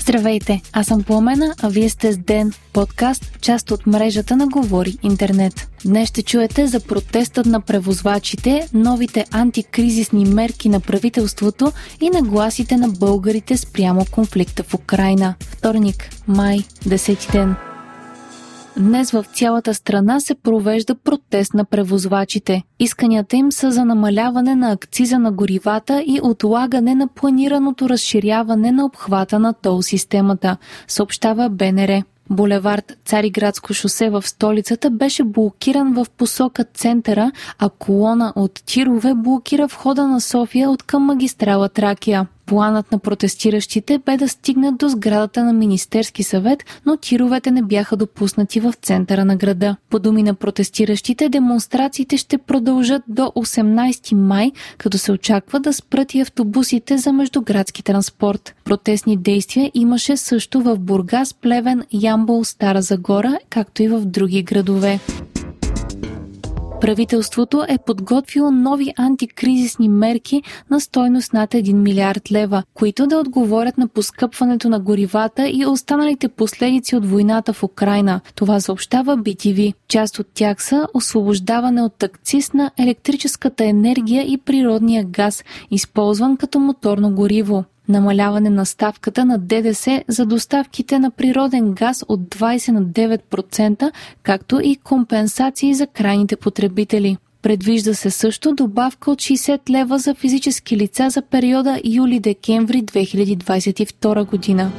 Здравейте, аз съм Пламена, а вие сте с Ден, подкаст, част от мрежата на Говори Интернет. Днес ще чуете за протестът на превозвачите, новите антикризисни мерки на правителството и нагласите на българите спрямо конфликта в Украина. Вторник, май, 10 ден. Днес в цялата страна се провежда протест на превозвачите. Исканията им са за намаляване на акциза на горивата и отлагане на планираното разширяване на обхвата на тол системата, съобщава БНР. Булевард Цариградско шосе в столицата беше блокиран в посока центъра, а колона от тирове блокира входа на София от към магистрала Тракия. Планът на протестиращите бе да стигнат до сградата на Министерски съвет, но тировете не бяха допуснати в центъра на града. По думи на протестиращите, демонстрациите ще продължат до 18 май, като се очаква да спрат и автобусите за междуградски транспорт. Протестни действия имаше също в Бургас, Плевен, Ямбол, Стара Загора, както и в други градове. Правителството е подготвило нови антикризисни мерки на стойност над 1 милиард лева, които да отговорят на поскъпването на горивата и останалите последици от войната в Украина. Това съобщава BTV. Част от тях са освобождаване от акциз на електрическата енергия и природния газ, използван като моторно гориво намаляване на ставката на ДДС за доставките на природен газ от 20 на 9%, както и компенсации за крайните потребители. Предвижда се също добавка от 60 лева за физически лица за периода юли-декември 2022 година.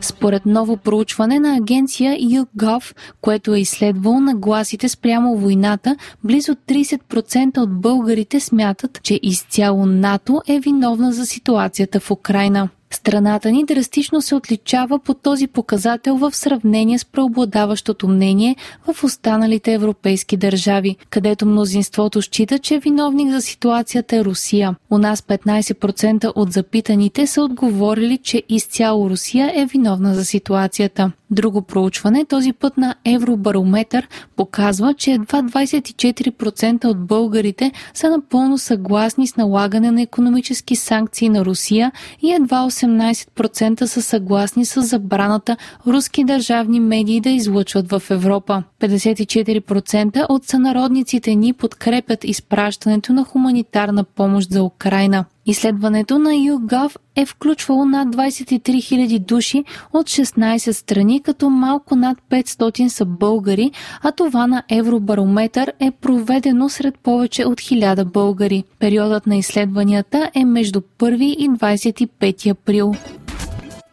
Според ново проучване на агенция YouGov, което е изследвало нагласите спрямо войната, близо 30% от българите смятат, че изцяло НАТО е виновна за ситуацията в Украина. Страната ни драстично се отличава по този показател в сравнение с преобладаващото мнение в останалите европейски държави, където мнозинството счита, че виновник за ситуацията е Русия. У нас 15% от запитаните са отговорили, че изцяло Русия е виновна за ситуацията. Друго проучване, този път на Евробарометър, показва, че едва 24% от българите са напълно съгласни с налагане на економически санкции на Русия и едва 18% са съгласни с забраната руски държавни медии да излъчват в Европа. 54% от сънародниците ни подкрепят изпращането на хуманитарна помощ за Украина. Изследването на YouGov е включвало над 23 000 души от 16 страни, като малко над 500 са българи, а това на Евробарометър е проведено сред повече от 1000 българи. Периодът на изследванията е между 1 и 25 април.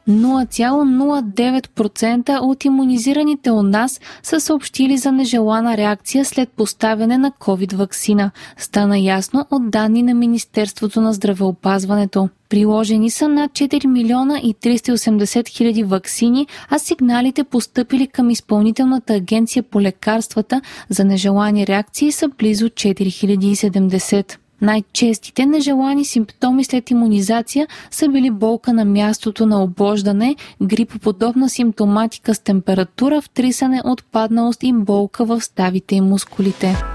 0,09% от иммунизираните у нас са съобщили за нежелана реакция след поставяне на COVID-вакцина. Стана ясно от данни на Министерството на здравеопазването. Приложени са над 4 милиона и 380 хиляди вакцини, а сигналите поступили към Изпълнителната агенция по лекарствата за нежелани реакции са близо 4070. Най-честите нежелани симптоми след иммунизация са били болка на мястото на обождане, грипоподобна симптоматика с температура, втрисане, отпадналост и болка в ставите и мускулите.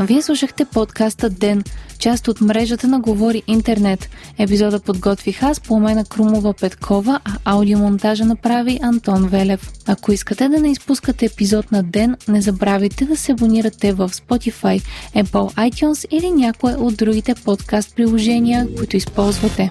Вие слушахте подкаста Ден, част от мрежата на Говори Интернет. Епизода подготвих аз, Пламена Крумова Петкова, а аудиомонтажа направи Антон Велев. Ако искате да не изпускате епизод на ден, не забравяйте да се абонирате в Spotify, Apple iTunes или някое от другите подкаст приложения, които използвате.